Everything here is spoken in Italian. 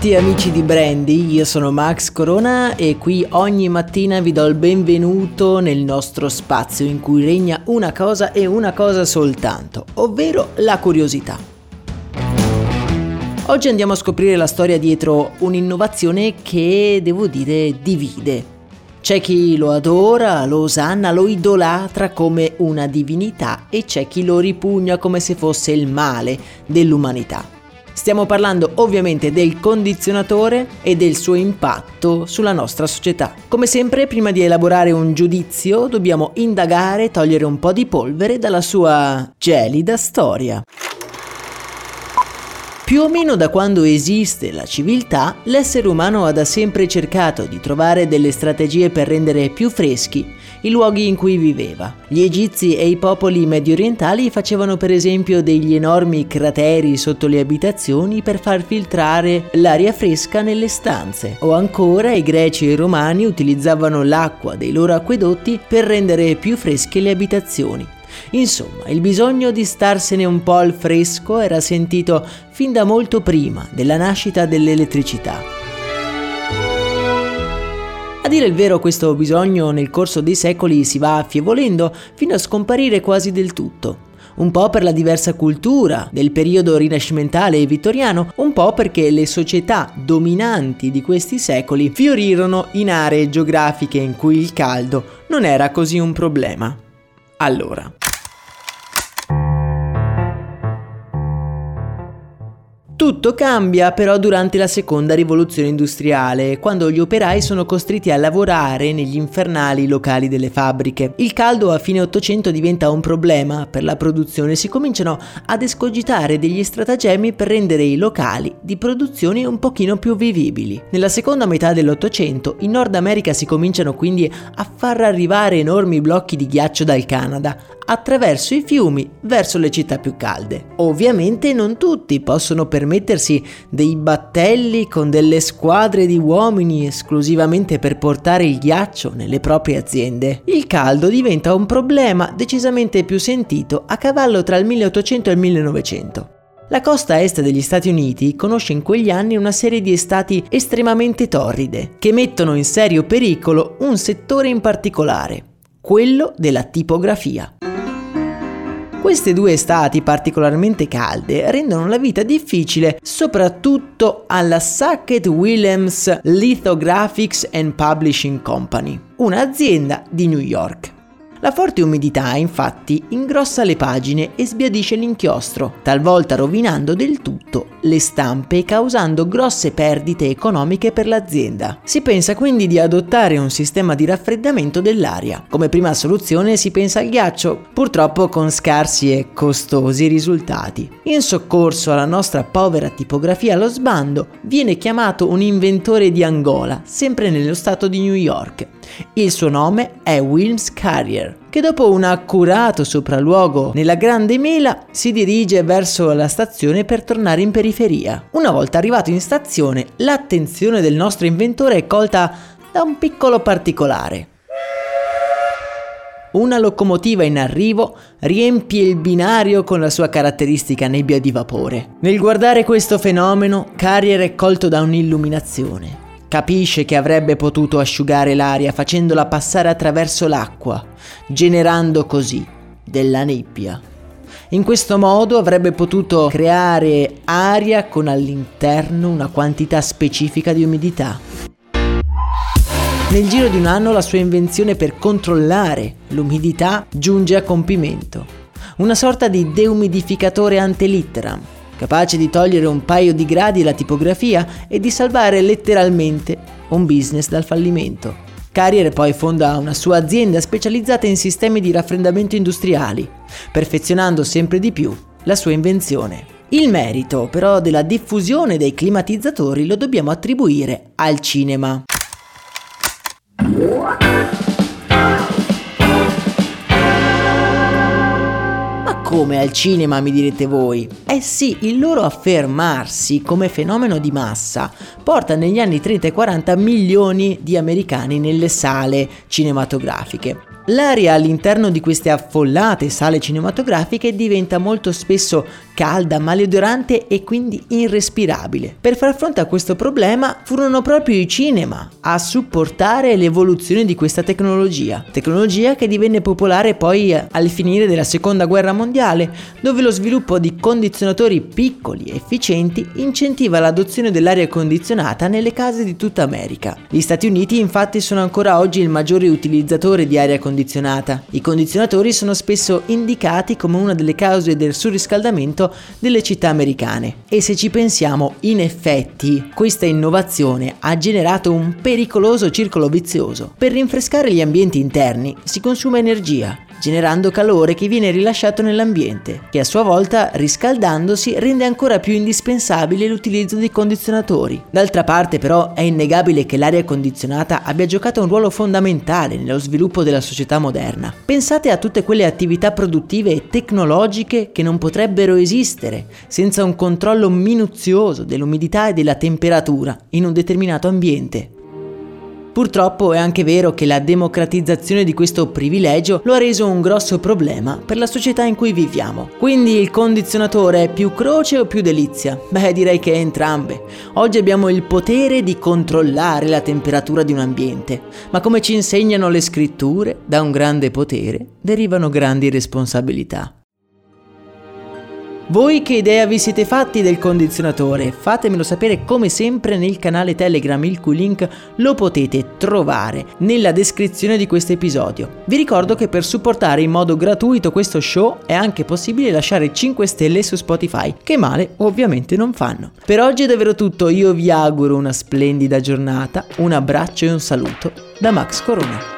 Tutti amici di Brandy, io sono Max Corona e qui ogni mattina vi do il benvenuto nel nostro spazio in cui regna una cosa e una cosa soltanto, ovvero la curiosità. Oggi andiamo a scoprire la storia dietro un'innovazione che, devo dire, divide. C'è chi lo adora, lo osanna, lo idolatra come una divinità e c'è chi lo ripugna come se fosse il male dell'umanità. Stiamo parlando ovviamente del condizionatore e del suo impatto sulla nostra società. Come sempre, prima di elaborare un giudizio, dobbiamo indagare e togliere un po' di polvere dalla sua gelida storia. Più o meno da quando esiste la civiltà, l'essere umano ha da sempre cercato di trovare delle strategie per rendere più freschi i luoghi in cui viveva. Gli egizi e i popoli medio orientali facevano per esempio degli enormi crateri sotto le abitazioni per far filtrare l'aria fresca nelle stanze, o ancora i greci e i romani utilizzavano l'acqua dei loro acquedotti per rendere più fresche le abitazioni. Insomma, il bisogno di starsene un po' al fresco era sentito fin da molto prima della nascita dell'elettricità. Dire il vero questo bisogno nel corso dei secoli si va affievolendo fino a scomparire quasi del tutto un po' per la diversa cultura del periodo rinascimentale e vittoriano, un po' perché le società dominanti di questi secoli fiorirono in aree geografiche in cui il caldo non era così un problema. Allora, Tutto cambia però durante la seconda rivoluzione industriale, quando gli operai sono costretti a lavorare negli infernali locali delle fabbriche. Il caldo a fine 800 diventa un problema per la produzione e si cominciano ad escogitare degli stratagemmi per rendere i locali di produzione un pochino più vivibili. Nella seconda metà dell'Ottocento in Nord America si cominciano quindi a far arrivare enormi blocchi di ghiaccio dal Canada, attraverso i fiumi verso le città più calde. Ovviamente non tutti possono permettersi dei battelli con delle squadre di uomini esclusivamente per portare il ghiaccio nelle proprie aziende. Il caldo diventa un problema decisamente più sentito a cavallo tra il 1800 e il 1900. La costa est degli Stati Uniti conosce in quegli anni una serie di estati estremamente torride, che mettono in serio pericolo un settore in particolare, quello della tipografia. Queste due estati particolarmente calde rendono la vita difficile soprattutto alla Sackett Williams Lithographics and Publishing Company, un'azienda di New York. La forte umidità infatti ingrossa le pagine e sbiadisce l'inchiostro, talvolta rovinando del tutto le stampe causando grosse perdite economiche per l'azienda. Si pensa quindi di adottare un sistema di raffreddamento dell'aria. Come prima soluzione si pensa al ghiaccio, purtroppo con scarsi e costosi risultati. In soccorso alla nostra povera tipografia allo sbando viene chiamato un inventore di Angola, sempre nello stato di New York. Il suo nome è Wilms Carrier, che dopo un accurato sopralluogo nella Grande Mela si dirige verso la stazione per tornare in periferia. Una volta arrivato in stazione, l'attenzione del nostro inventore è colta da un piccolo particolare. Una locomotiva in arrivo riempie il binario con la sua caratteristica nebbia di vapore. Nel guardare questo fenomeno, Carrier è colto da un'illuminazione. Capisce che avrebbe potuto asciugare l'aria facendola passare attraverso l'acqua, generando così della nebbia. In questo modo avrebbe potuto creare aria con all'interno una quantità specifica di umidità. Nel giro di un anno la sua invenzione per controllare l'umidità giunge a compimento. Una sorta di deumidificatore ante litteram, capace di togliere un paio di gradi alla tipografia e di salvare letteralmente un business dal fallimento. Carrier poi fonda una sua azienda specializzata in sistemi di raffreddamento industriali, perfezionando sempre di più la sua invenzione. Il merito però della diffusione dei climatizzatori lo dobbiamo attribuire al cinema. Come al cinema mi direte voi? Eh sì, il loro affermarsi come fenomeno di massa porta negli anni 30 e 40 milioni di americani nelle sale cinematografiche. L'aria all'interno di queste affollate sale cinematografiche diventa molto spesso calda, maleodorante e quindi irrespirabile. Per far fronte a questo problema furono proprio i cinema a supportare l'evoluzione di questa tecnologia, tecnologia che divenne popolare poi al finire della seconda guerra mondiale, dove lo sviluppo di condizionatori piccoli e efficienti incentiva l'adozione dell'aria condizionata nelle case di tutta America. Gli Stati Uniti infatti sono ancora oggi il maggiore utilizzatore di aria condizionata. I condizionatori sono spesso indicati come una delle cause del surriscaldamento delle città americane. E se ci pensiamo, in effetti, questa innovazione ha generato un pericoloso circolo vizioso. Per rinfrescare gli ambienti interni si consuma energia, generando calore che viene rilasciato nell'ambiente, che a sua volta, riscaldandosi, rende ancora più indispensabile l'utilizzo dei condizionatori. D'altra parte però è innegabile che l'aria condizionata abbia giocato un ruolo fondamentale nello sviluppo della società moderna. Pensate a tutte quelle attività produttive e tecnologiche che non potrebbero esistere senza un controllo minuzioso dell'umidità e della temperatura in un determinato ambiente. Purtroppo è anche vero che la democratizzazione di questo privilegio lo ha reso un grosso problema per la società in cui viviamo. Quindi il condizionatore è più croce o più delizia? Beh, direi che entrambe. Oggi abbiamo il potere di controllare la temperatura di un ambiente, ma come ci insegnano le scritture, da un grande potere derivano grandi responsabilità. Voi che idea vi siete fatti del condizionatore? Fatemelo sapere come sempre nel canale Telegram, il cui link lo potete trovare nella descrizione di questo episodio. Vi ricordo che per supportare in modo gratuito questo show è anche possibile lasciare 5 stelle su Spotify, che male ovviamente non fanno. Per oggi è davvero tutto, io vi auguro una splendida giornata, un abbraccio e un saluto da Max Corona.